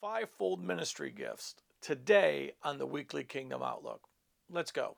fivefold ministry gifts today on the weekly Kingdom Outlook. Let's go.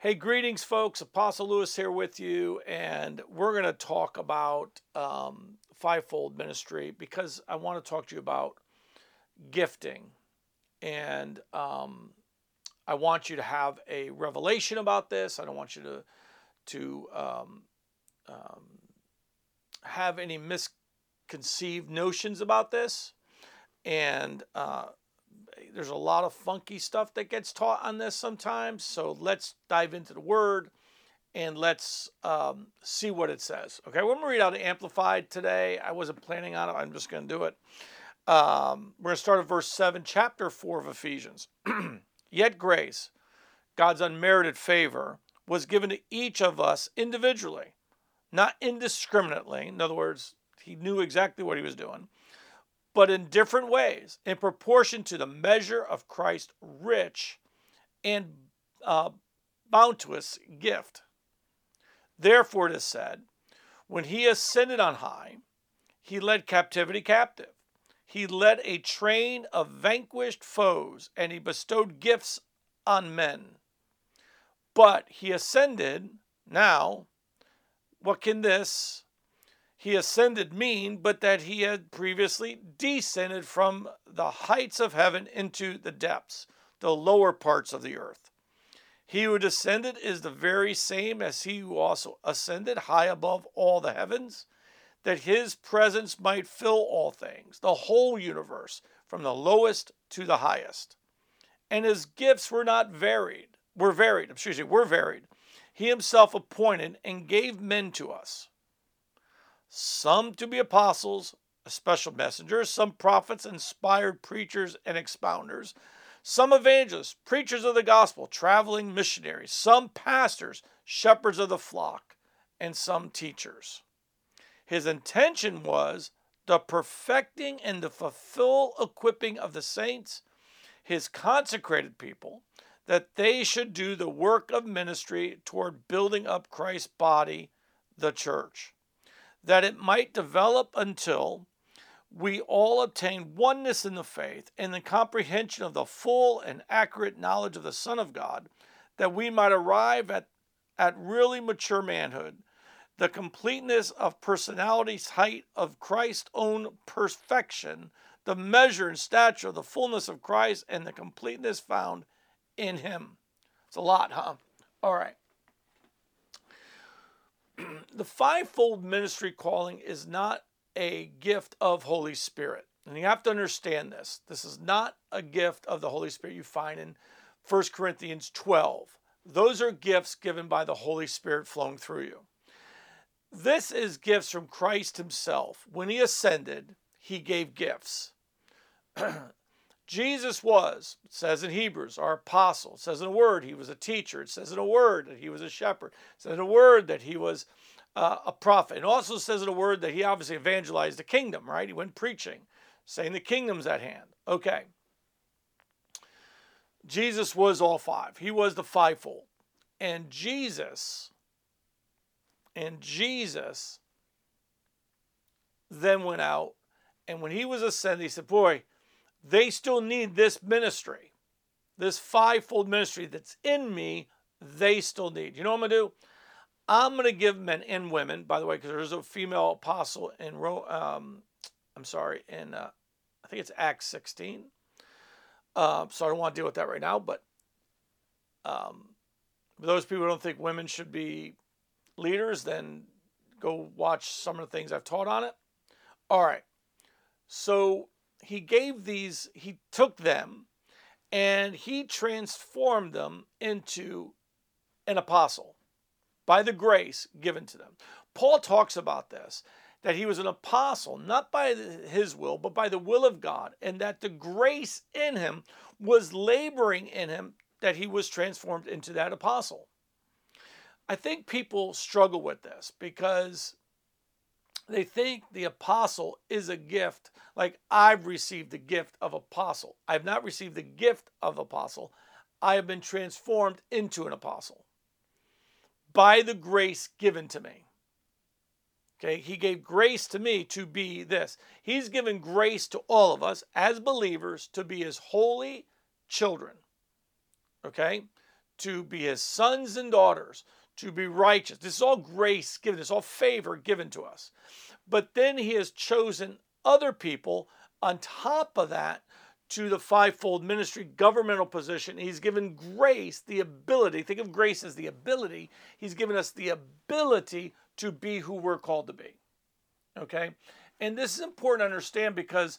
Hey, greetings, folks. Apostle Lewis here with you, and we're going to talk about um, fivefold ministry because I want to talk to you about gifting, and um, I want you to have a revelation about this. I don't want you to to um, um have any misconceived notions about this, and uh, there's a lot of funky stuff that gets taught on this sometimes. So let's dive into the word and let's um, see what it says. Okay, we're to read out Amplified today. I wasn't planning on it, I'm just going to do it. Um, we're going to start at verse 7, chapter 4 of Ephesians. Yet grace, God's unmerited favor, was given to each of us individually, not indiscriminately. In other words, he knew exactly what he was doing but in different ways, in proportion to the measure of Christ's rich and uh, bounteous gift. Therefore, it is said, when he ascended on high, he led captivity captive. He led a train of vanquished foes, and he bestowed gifts on men. But he ascended now. What can this he ascended mean, but that he had previously descended from the heights of heaven into the depths, the lower parts of the earth. He who descended is the very same as he who also ascended high above all the heavens, that his presence might fill all things, the whole universe, from the lowest to the highest. And his gifts were not varied, were varied, excuse me, were varied. He himself appointed and gave men to us some to be apostles, special messengers, some prophets, inspired preachers and expounders, some evangelists, preachers of the gospel, traveling missionaries, some pastors, shepherds of the flock, and some teachers. His intention was the perfecting and the fulfill equipping of the saints, his consecrated people, that they should do the work of ministry toward building up Christ's body, the church that it might develop until we all obtain oneness in the faith and the comprehension of the full and accurate knowledge of the Son of God, that we might arrive at, at really mature manhood, the completeness of personality's height of Christ's own perfection, the measure and stature of the fullness of Christ, and the completeness found in Him. It's a lot, huh? All right. the fivefold ministry calling is not a gift of Holy Spirit. And you have to understand this. This is not a gift of the Holy Spirit you find in 1 Corinthians 12. Those are gifts given by the Holy Spirit flowing through you. This is gifts from Christ Himself. When He ascended, He gave gifts. Jesus was, it says in Hebrews, our apostle. It says in a word he was a teacher. It says in a word that he was a shepherd. It says in a word that he was uh, a prophet. It also says in a word that he obviously evangelized the kingdom, right? He went preaching, saying the kingdom's at hand. Okay. Jesus was all five. He was the fivefold. And Jesus, and Jesus then went out, and when he was ascended, he said, Boy, they still need this ministry, this fivefold ministry that's in me, they still need. You know what I'm going to do? I'm going to give men and women, by the way, because there's a female apostle in, um, I'm sorry, in, uh, I think it's Acts 16. Uh, so I don't want to deal with that right now, but um, those people who don't think women should be leaders, then go watch some of the things I've taught on it. All right. So he gave these, he took them and he transformed them into an apostle by the grace given to them. Paul talks about this that he was an apostle, not by his will, but by the will of God, and that the grace in him was laboring in him that he was transformed into that apostle. I think people struggle with this because they think the apostle is a gift, like I've received the gift of apostle. I have not received the gift of apostle. I have been transformed into an apostle by the grace given to me. Okay, he gave grace to me to be this. He's given grace to all of us as believers to be his holy children. Okay, to be his sons and daughters, to be righteous. This is all grace given, this is all favor given to us. But then he has chosen other people on top of that to the fivefold ministry governmental position. He's given grace the ability, think of grace as the ability, he's given us the ability to be who we're called to be. Okay? And this is important to understand because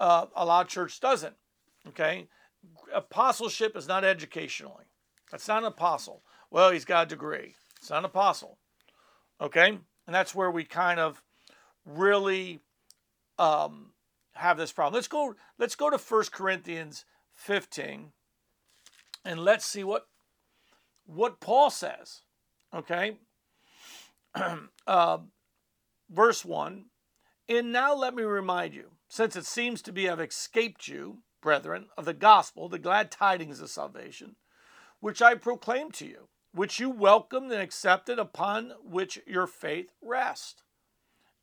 uh, a lot of church doesn't. Okay? Apostleship is not educationally. That's not an apostle. Well, he's got a degree. It's not an apostle. Okay? And that's where we kind of really um, have this problem. Let's go, let's go to 1 Corinthians 15 and let's see what what Paul says. Okay? uh, verse 1 And now let me remind you, since it seems to be have escaped you, brethren, of the gospel, the glad tidings of salvation, which I proclaim to you, which you welcomed and accepted, upon which your faith rests,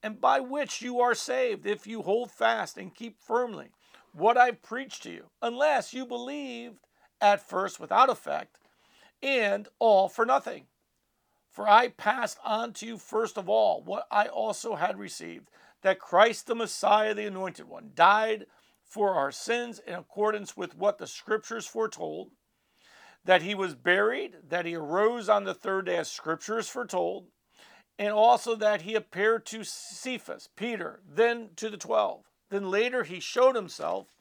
and by which you are saved, if you hold fast and keep firmly what I've preached to you, unless you believed at first without effect, and all for nothing. For I passed on to you first of all what I also had received that Christ the Messiah, the Anointed One, died for our sins in accordance with what the Scriptures foretold, that he was buried, that he arose on the third day as Scriptures foretold, and also that he appeared to Cephas, Peter, then to the twelve. Then later he showed himself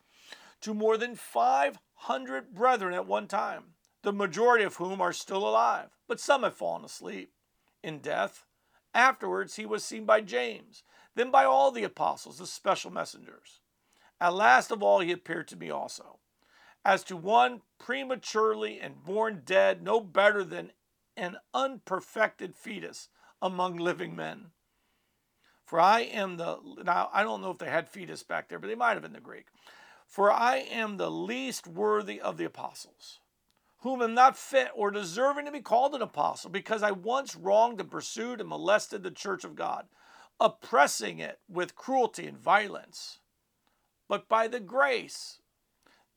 to more than 500 brethren at one time the majority of whom are still alive, but some have fallen asleep in death. Afterwards, he was seen by James, then by all the apostles, the special messengers. At last of all, he appeared to me also. As to one prematurely and born dead, no better than an unperfected fetus among living men. For I am the, now I don't know if they had fetus back there, but they might have in the Greek. For I am the least worthy of the apostles whom am not fit or deserving to be called an apostle, because I once wronged and pursued and molested the church of God, oppressing it with cruelty and violence. But by the grace,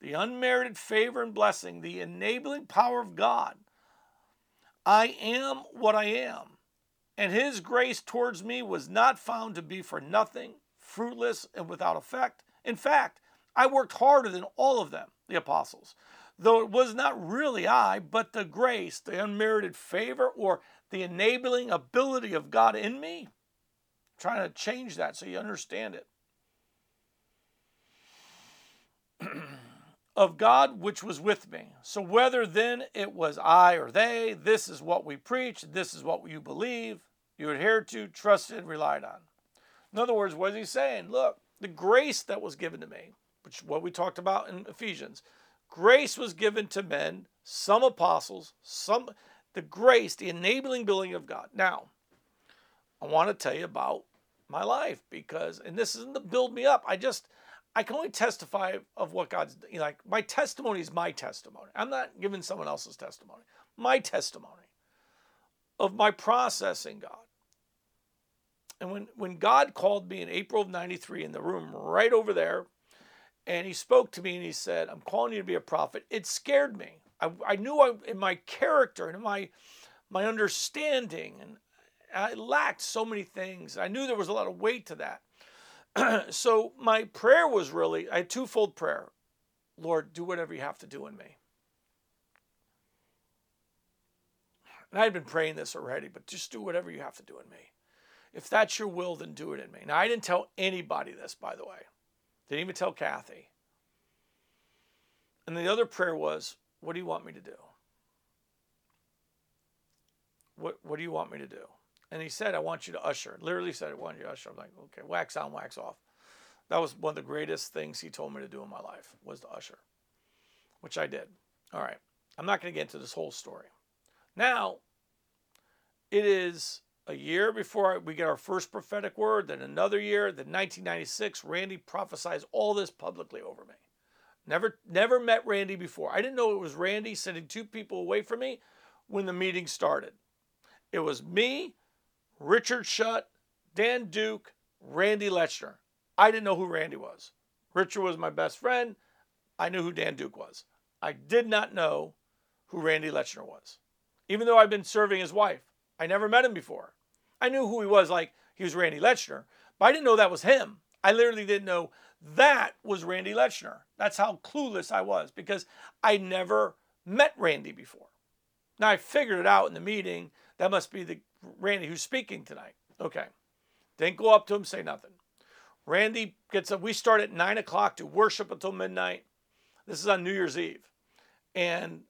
the unmerited favor and blessing, the enabling power of God, I am what I am. And his grace towards me was not found to be for nothing, fruitless, and without effect. In fact, I worked harder than all of them, the apostles though it was not really I, but the grace, the unmerited favor, or the enabling ability of God in me. I'm trying to change that so you understand it. Of God which was with me. So whether then it was I or they, this is what we preach, this is what you believe, you adhere to, trusted, relied on. In other words, what is he saying? Look, the grace that was given to me, which what we talked about in Ephesians, Grace was given to men, some apostles, some the grace, the enabling building of God. Now, I want to tell you about my life because, and this isn't to build me up. I just, I can only testify of what God's, you know, like my testimony is my testimony. I'm not giving someone else's testimony. My testimony of my processing God. And when, when God called me in April of 93 in the room right over there, and he spoke to me and he said, I'm calling you to be a prophet. It scared me. I, I knew I, in my character and in my, my understanding, and I lacked so many things. I knew there was a lot of weight to that. so my prayer was really, I had twofold prayer. Lord, do whatever you have to do in me. And I had been praying this already, but just do whatever you have to do in me. If that's your will, then do it in me. Now, I didn't tell anybody this, by the way. Didn't even tell Kathy. And the other prayer was, What do you want me to do? What, what do you want me to do? And he said, I want you to usher. Literally said, I want you to usher. I'm like, okay, wax on, wax off. That was one of the greatest things he told me to do in my life was to usher, which I did. All right. I'm not going to get into this whole story. Now, it is a year before we get our first prophetic word, then another year, then 1996, Randy prophesies all this publicly over me. Never, never met Randy before. I didn't know it was Randy sending two people away from me when the meeting started. It was me, Richard Shutt, Dan Duke, Randy Lechner. I didn't know who Randy was. Richard was my best friend. I knew who Dan Duke was. I did not know who Randy Lechner was. Even though I've been serving his wife, I never met him before. I knew who he was, like he was Randy Lechner, but I didn't know that was him. I literally didn't know that was Randy Lechner. That's how clueless I was because I never met Randy before. Now I figured it out in the meeting. That must be the Randy who's speaking tonight. Okay. Didn't go up to him, say nothing. Randy gets up. We start at nine o'clock to worship until midnight. This is on New Year's Eve. And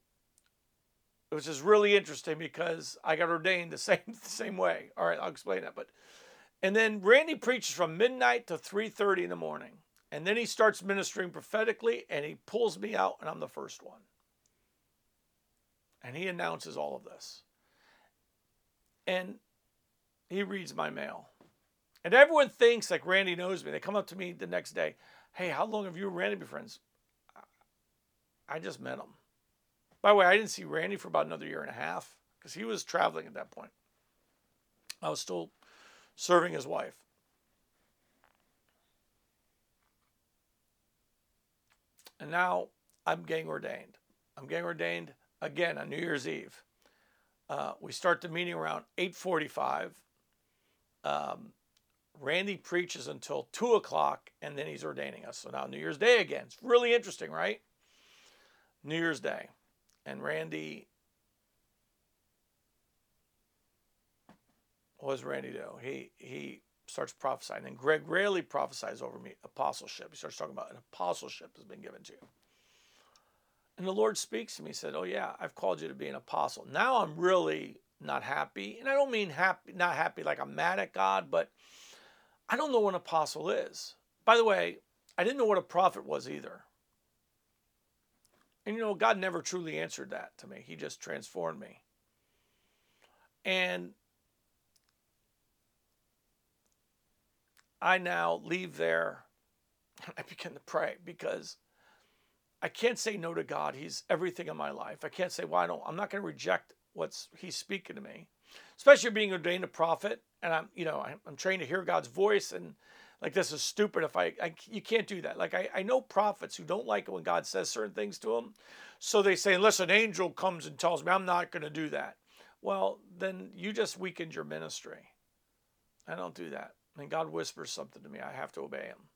it was just really interesting because I got ordained the same the same way. All right, I'll explain that. But and then Randy preaches from midnight to 3:30 in the morning. And then he starts ministering prophetically and he pulls me out and I'm the first one. And he announces all of this. And he reads my mail. And everyone thinks like Randy knows me. They come up to me the next day. Hey, how long have you and Randy been friends? I just met him. By the way, I didn't see Randy for about another year and a half because he was traveling at that point. I was still serving his wife. And now I'm getting ordained. I'm getting ordained again on New Year's Eve. Uh, we start the meeting around 8:45. Um, Randy preaches until two o'clock, and then he's ordaining us. So now New Year's Day again. It's really interesting, right? New Year's Day, and Randy. What does Randy do? He he starts prophesying. And Greg rarely prophesies over me apostleship. He starts talking about an apostleship has been given to you. And the Lord speaks to me. Said, Oh, yeah, I've called you to be an apostle. Now I'm really not happy. And I don't mean happy, not happy like I'm mad at God, but I don't know what an apostle is. By the way, I didn't know what a prophet was either. And you know, God never truly answered that to me. He just transformed me. And I now leave there and I begin to pray because I can't say no to God. He's everything in my life. I can't say, well, I don't, I'm not going to reject what's He's speaking to me, especially being ordained a prophet. And I'm, you know, I'm, trained to hear God's voice. And like, this is stupid if I, I you can't do that. Like, I, I know prophets who don't like it when God says certain things to them. So they say, unless an angel comes and tells me, I'm not going to do that. Well, then you just weakened your ministry. I don't do that and God whispers something to me, I have to obey him.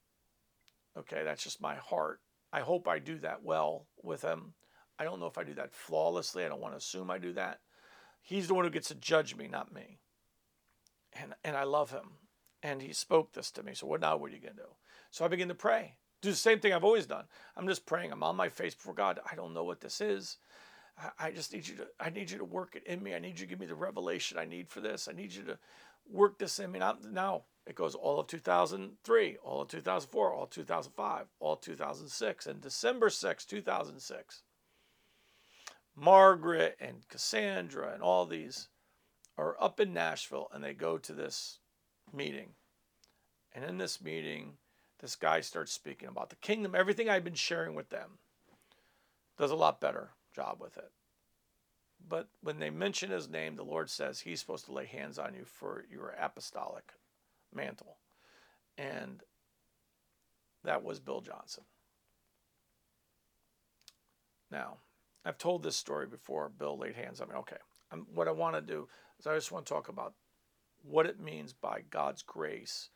Okay, that's just my heart. I hope I do that well with him. I don't know if I do that flawlessly. I don't want to assume I do that. He's the one who gets to judge me, not me. And and I love him. And he spoke this to me. So what now what are you gonna do? So I begin to pray. Do the same thing I've always done. I'm just praying. I'm on my face before God. I don't know what this is. I just need you to I need you to work it in me. I need you to give me the revelation I need for this. I need you to work this in me. Now, now it goes all of 2003, all of 2004, all of 2005, all of 2006, and December 6, 2006. Margaret and Cassandra and all these are up in Nashville and they go to this meeting. And in this meeting, this guy starts speaking about the kingdom, everything I've been sharing with them. Does a lot better job with it. But when they mention his name, the Lord says he's supposed to lay hands on you for your apostolic mantle. And that was Bill Johnson. Now, I've told this story before. Bill laid hands on me. Okay, I'm, what I want to do is I just want to talk about what it means by God's grace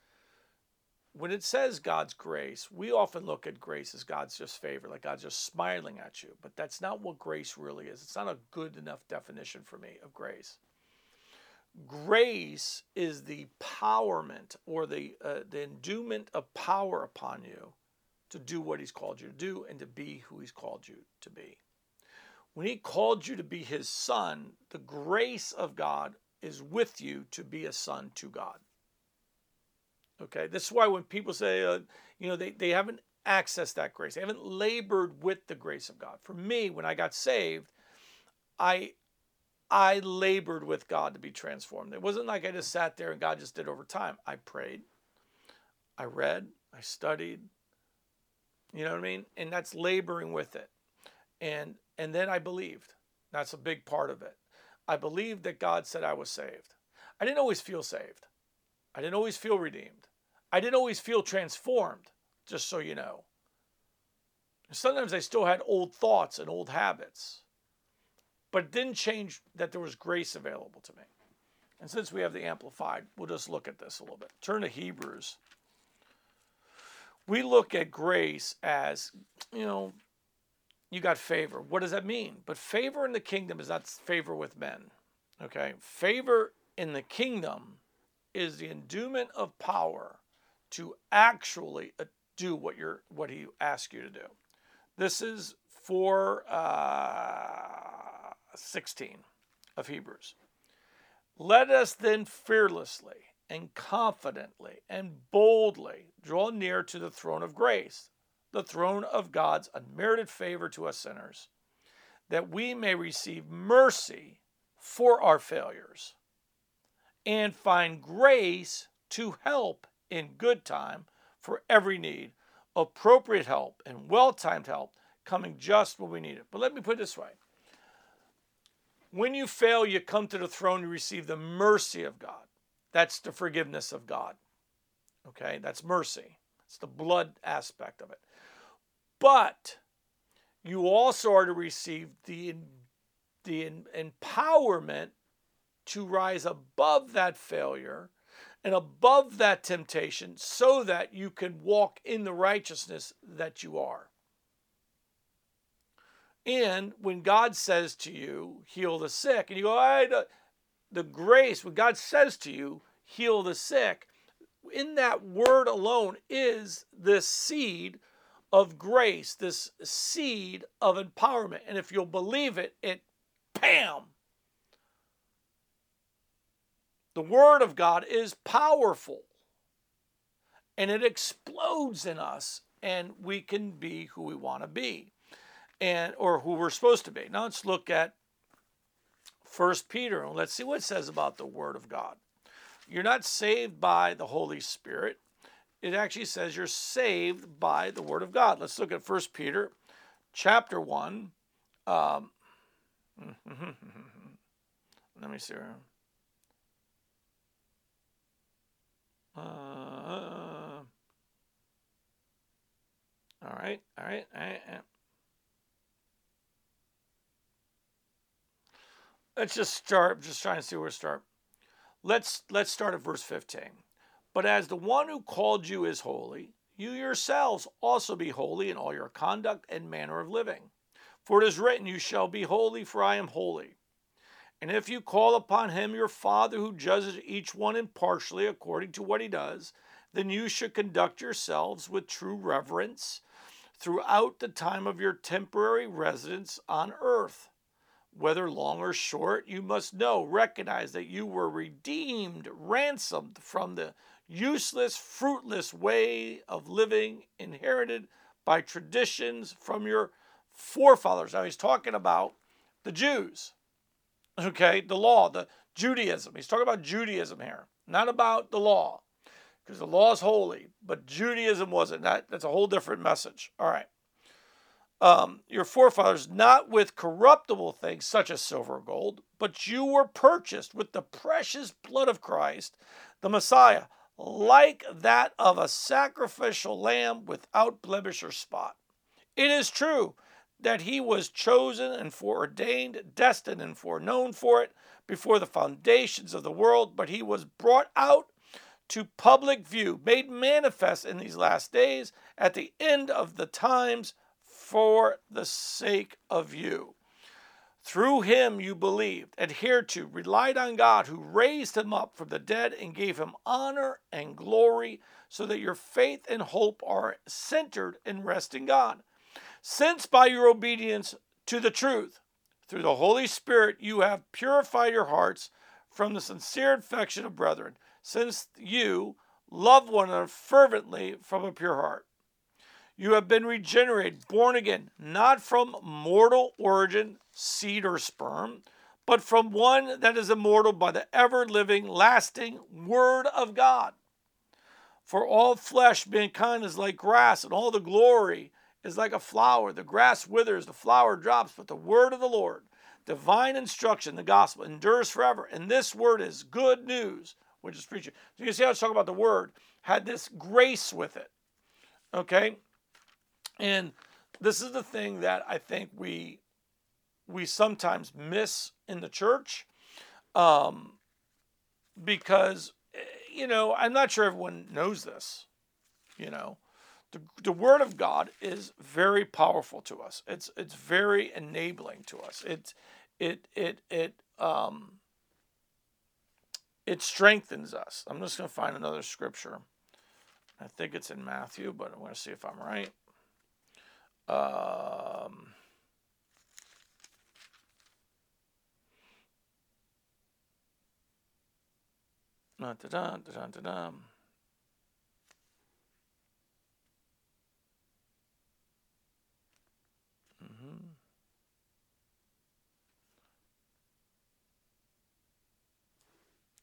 when it says God's grace, we often look at grace as God's just favor, like God's just smiling at you. But that's not what grace really is. It's not a good enough definition for me of grace. Grace is the empowerment or the uh, the endowment of power upon you to do what He's called you to do and to be who He's called you to be. When He called you to be His son, the grace of God is with you to be a son to God. Okay, this is why when people say, uh, you know, they, they haven't accessed that grace, they haven't labored with the grace of God. For me, when I got saved, I I labored with God to be transformed. It wasn't like I just sat there and God just did over time. I prayed, I read, I studied. You know what I mean? And that's laboring with it. And and then I believed. That's a big part of it. I believed that God said I was saved. I didn't always feel saved. I didn't always feel redeemed. I didn't always feel transformed, just so you know. Sometimes I still had old thoughts and old habits, but it didn't change that there was grace available to me. And since we have the Amplified, we'll just look at this a little bit. Turn to Hebrews. We look at grace as, you know, you got favor. What does that mean? But favor in the kingdom is not favor with men. Okay? Favor in the kingdom is the endowment of power to actually uh, do what you're what he asks you to do. This is for uh, 16 of Hebrews. Let us then fearlessly and confidently and boldly draw near to the throne of grace, the throne of God's unmerited favor to us sinners, that we may receive mercy for our failures and find grace to help in good time for every need, appropriate help and well timed help coming just when we need it. But let me put it this way when you fail, you come to the throne, you receive the mercy of God. That's the forgiveness of God. Okay, that's mercy. It's the blood aspect of it. But you also are to receive the, the empowerment to rise above that failure and above that temptation so that you can walk in the righteousness that you are. And when God says to you, heal the sick, and you go, I, the, the grace, when God says to you, heal the sick, in that word alone is this seed of grace, this seed of empowerment. And if you'll believe it, it, bam, the Word of God is powerful. And it explodes in us, and we can be who we want to be and or who we're supposed to be. Now let's look at First Peter and let's see what it says about the Word of God. You're not saved by the Holy Spirit. It actually says you're saved by the Word of God. Let's look at First Peter chapter 1. Um, let me see here. Uh, all right, all right, all right. Let's just start. Just trying to see where to start. Let's let's start at verse 15. But as the one who called you is holy, you yourselves also be holy in all your conduct and manner of living. For it is written, You shall be holy, for I am holy. And if you call upon him, your Father, who judges each one impartially according to what he does, then you should conduct yourselves with true reverence throughout the time of your temporary residence on earth. Whether long or short, you must know, recognize that you were redeemed, ransomed from the useless, fruitless way of living inherited by traditions from your forefathers. Now he's talking about the Jews okay, the law, the Judaism. He's talking about Judaism here, not about the law, because the law is holy, but Judaism wasn't. That, that's a whole different message. All right. Um, your forefathers, not with corruptible things such as silver or gold, but you were purchased with the precious blood of Christ, the Messiah, like that of a sacrificial lamb without blemish or spot. It is true that he was chosen and foreordained, destined and foreknown for it before the foundations of the world, but he was brought out to public view, made manifest in these last days at the end of the times for the sake of you. Through him you believed, adhered to, relied on God who raised him up from the dead and gave him honor and glory, so that your faith and hope are centered and rest in God since by your obedience to the truth, through the Holy Spirit, you have purified your hearts from the sincere affection of brethren, since you love one another fervently from a pure heart. You have been regenerated, born again, not from mortal origin, seed or sperm, but from one that is immortal by the ever living, lasting Word of God. For all flesh, mankind is like grass, and all the glory is like a flower. The grass withers, the flower drops, but the word of the Lord, divine instruction, the gospel, endures forever. And this word is good news, which is preaching. So you see how I was talking about the word, had this grace with it. Okay? And this is the thing that I think we we sometimes miss in the church um, because you know i'm not sure everyone knows this you know. The, the word of god is very powerful to us. It's it's very enabling to us. It it it it um it strengthens us. I'm just going to find another scripture. I think it's in matthew but i'm going to see if i'm right um Da, da, da, da, da.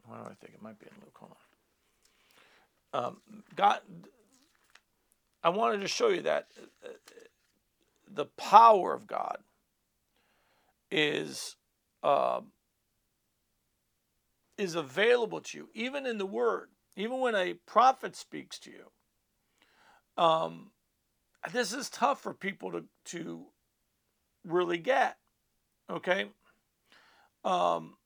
Why do I think it might be in Luke? Hold on. Um, God, I wanted to show you that uh, the power of God is uh, is available to you, even in the Word, even when a prophet speaks to you. Um, this is tough for people to to really get. Okay. Um,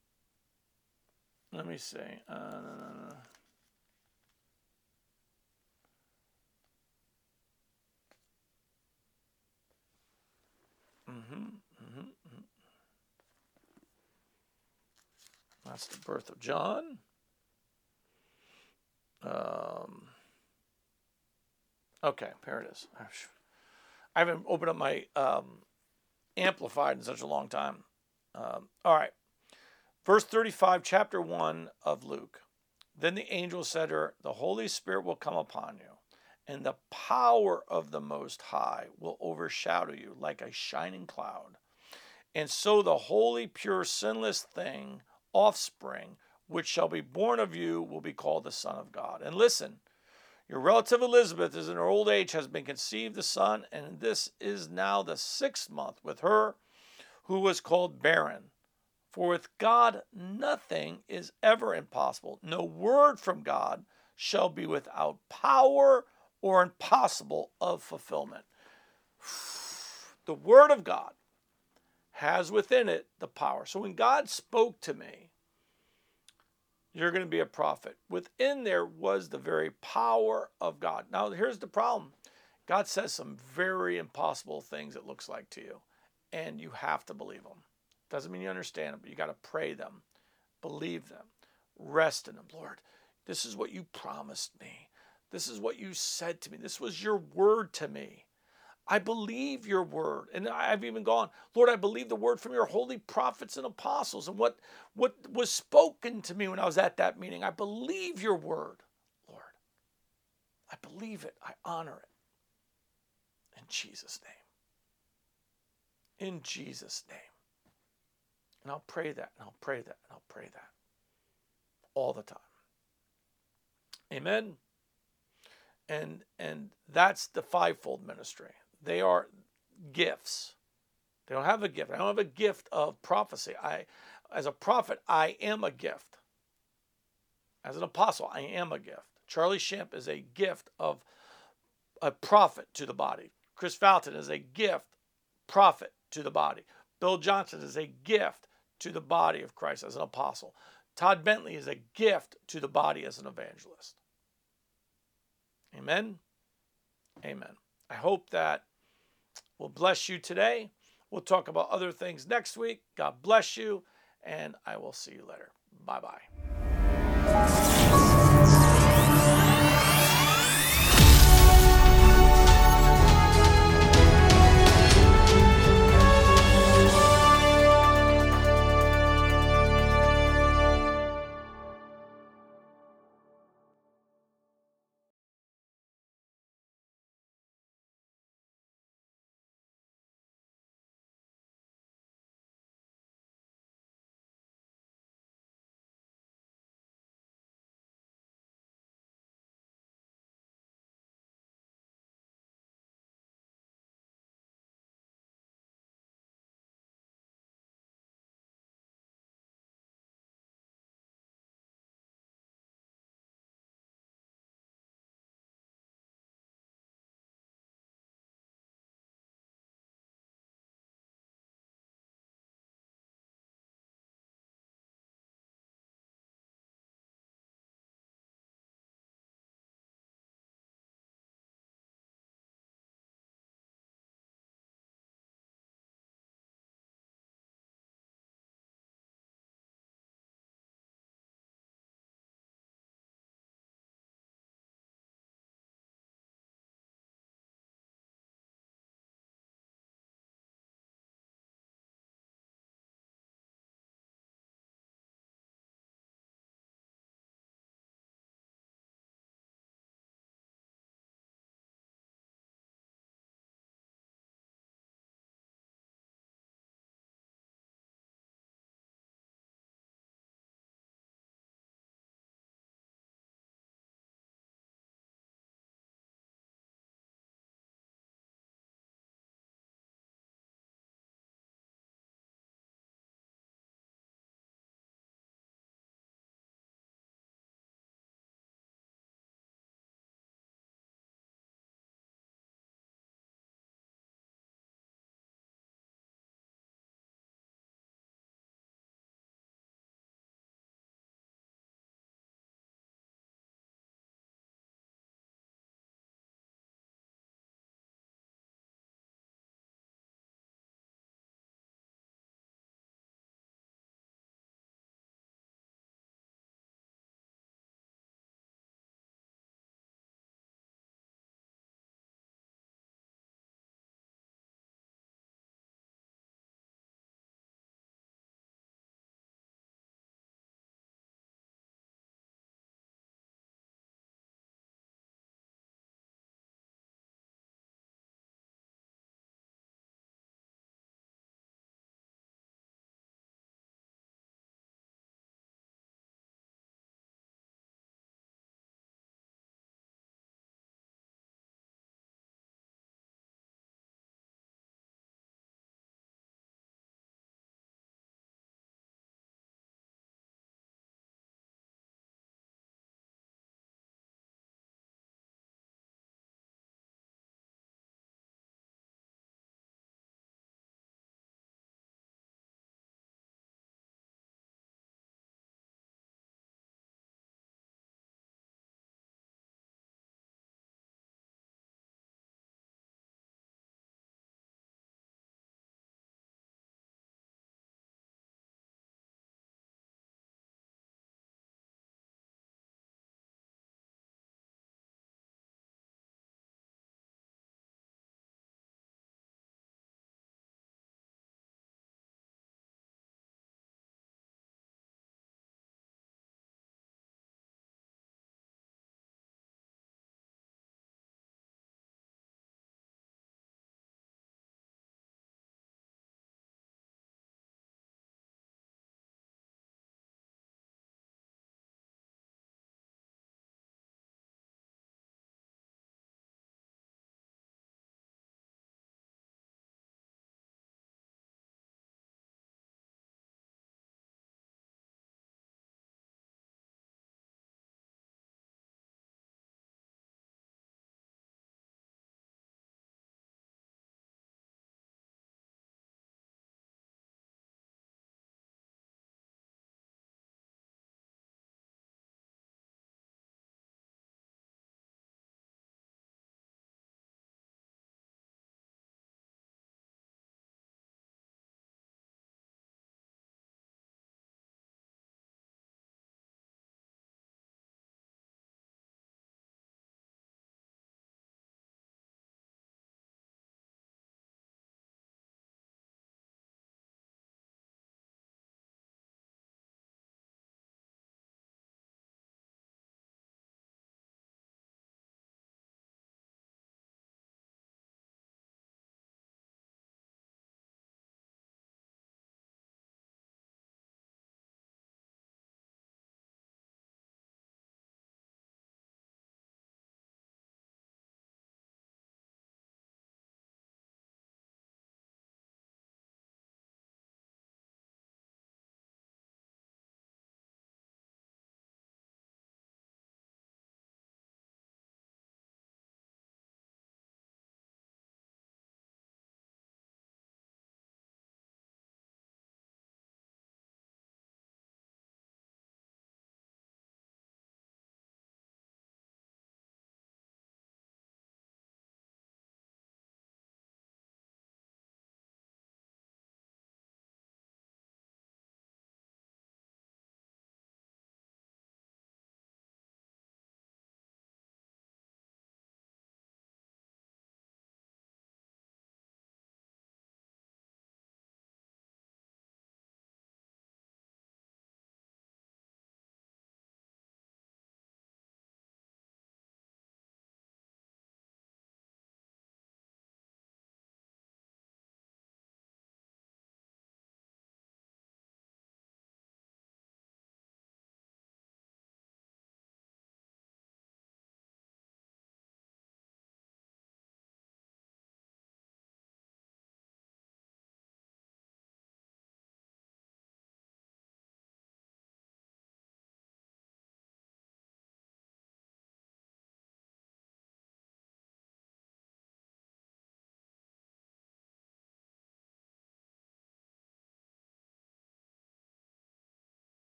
let me see. Uh, mm-hmm. mhm. That's the birth of John. Um, okay, there it is. I haven't opened up my um, Amplified in such a long time. Um, all right. Verse 35, chapter 1 of Luke. Then the angel said to her, The Holy Spirit will come upon you, and the power of the Most High will overshadow you like a shining cloud. And so the holy, pure, sinless thing offspring, which shall be born of you, will be called the Son of God. And listen, your relative Elizabeth is in her old age, has been conceived a son, and this is now the sixth month with her who was called barren. For with God nothing is ever impossible. No word from God shall be without power or impossible of fulfillment. The word of God has within it the power. So when God spoke to me, you're going to be a prophet. Within there was the very power of God. Now, here's the problem God says some very impossible things, it looks like to you, and you have to believe them. Doesn't mean you understand them, but you got to pray them, believe them, rest in them. Lord, this is what you promised me. This is what you said to me. This was your word to me. I believe your word. And I've even gone, Lord, I believe the word from your holy prophets and apostles and what, what was spoken to me when I was at that meeting. I believe your word, Lord. I believe it. I honor it. In Jesus' name. In Jesus' name. And I'll pray that, and I'll pray that, and I'll pray that all the time. Amen. And and that's the fivefold ministry. They are gifts. They don't have a gift. I don't have a gift of prophecy. I, as a prophet, I am a gift. As an apostle, I am a gift. Charlie Shamp is a gift of a prophet to the body. Kris Vallotton is a gift, prophet to the body. Bill Johnson is a gift to the body of Christ as an apostle. Todd Bentley is a gift to the body as an evangelist. Amen. Amen. I hope that will bless you today. We'll talk about other things next week. God bless you, and I will see you later. Bye bye.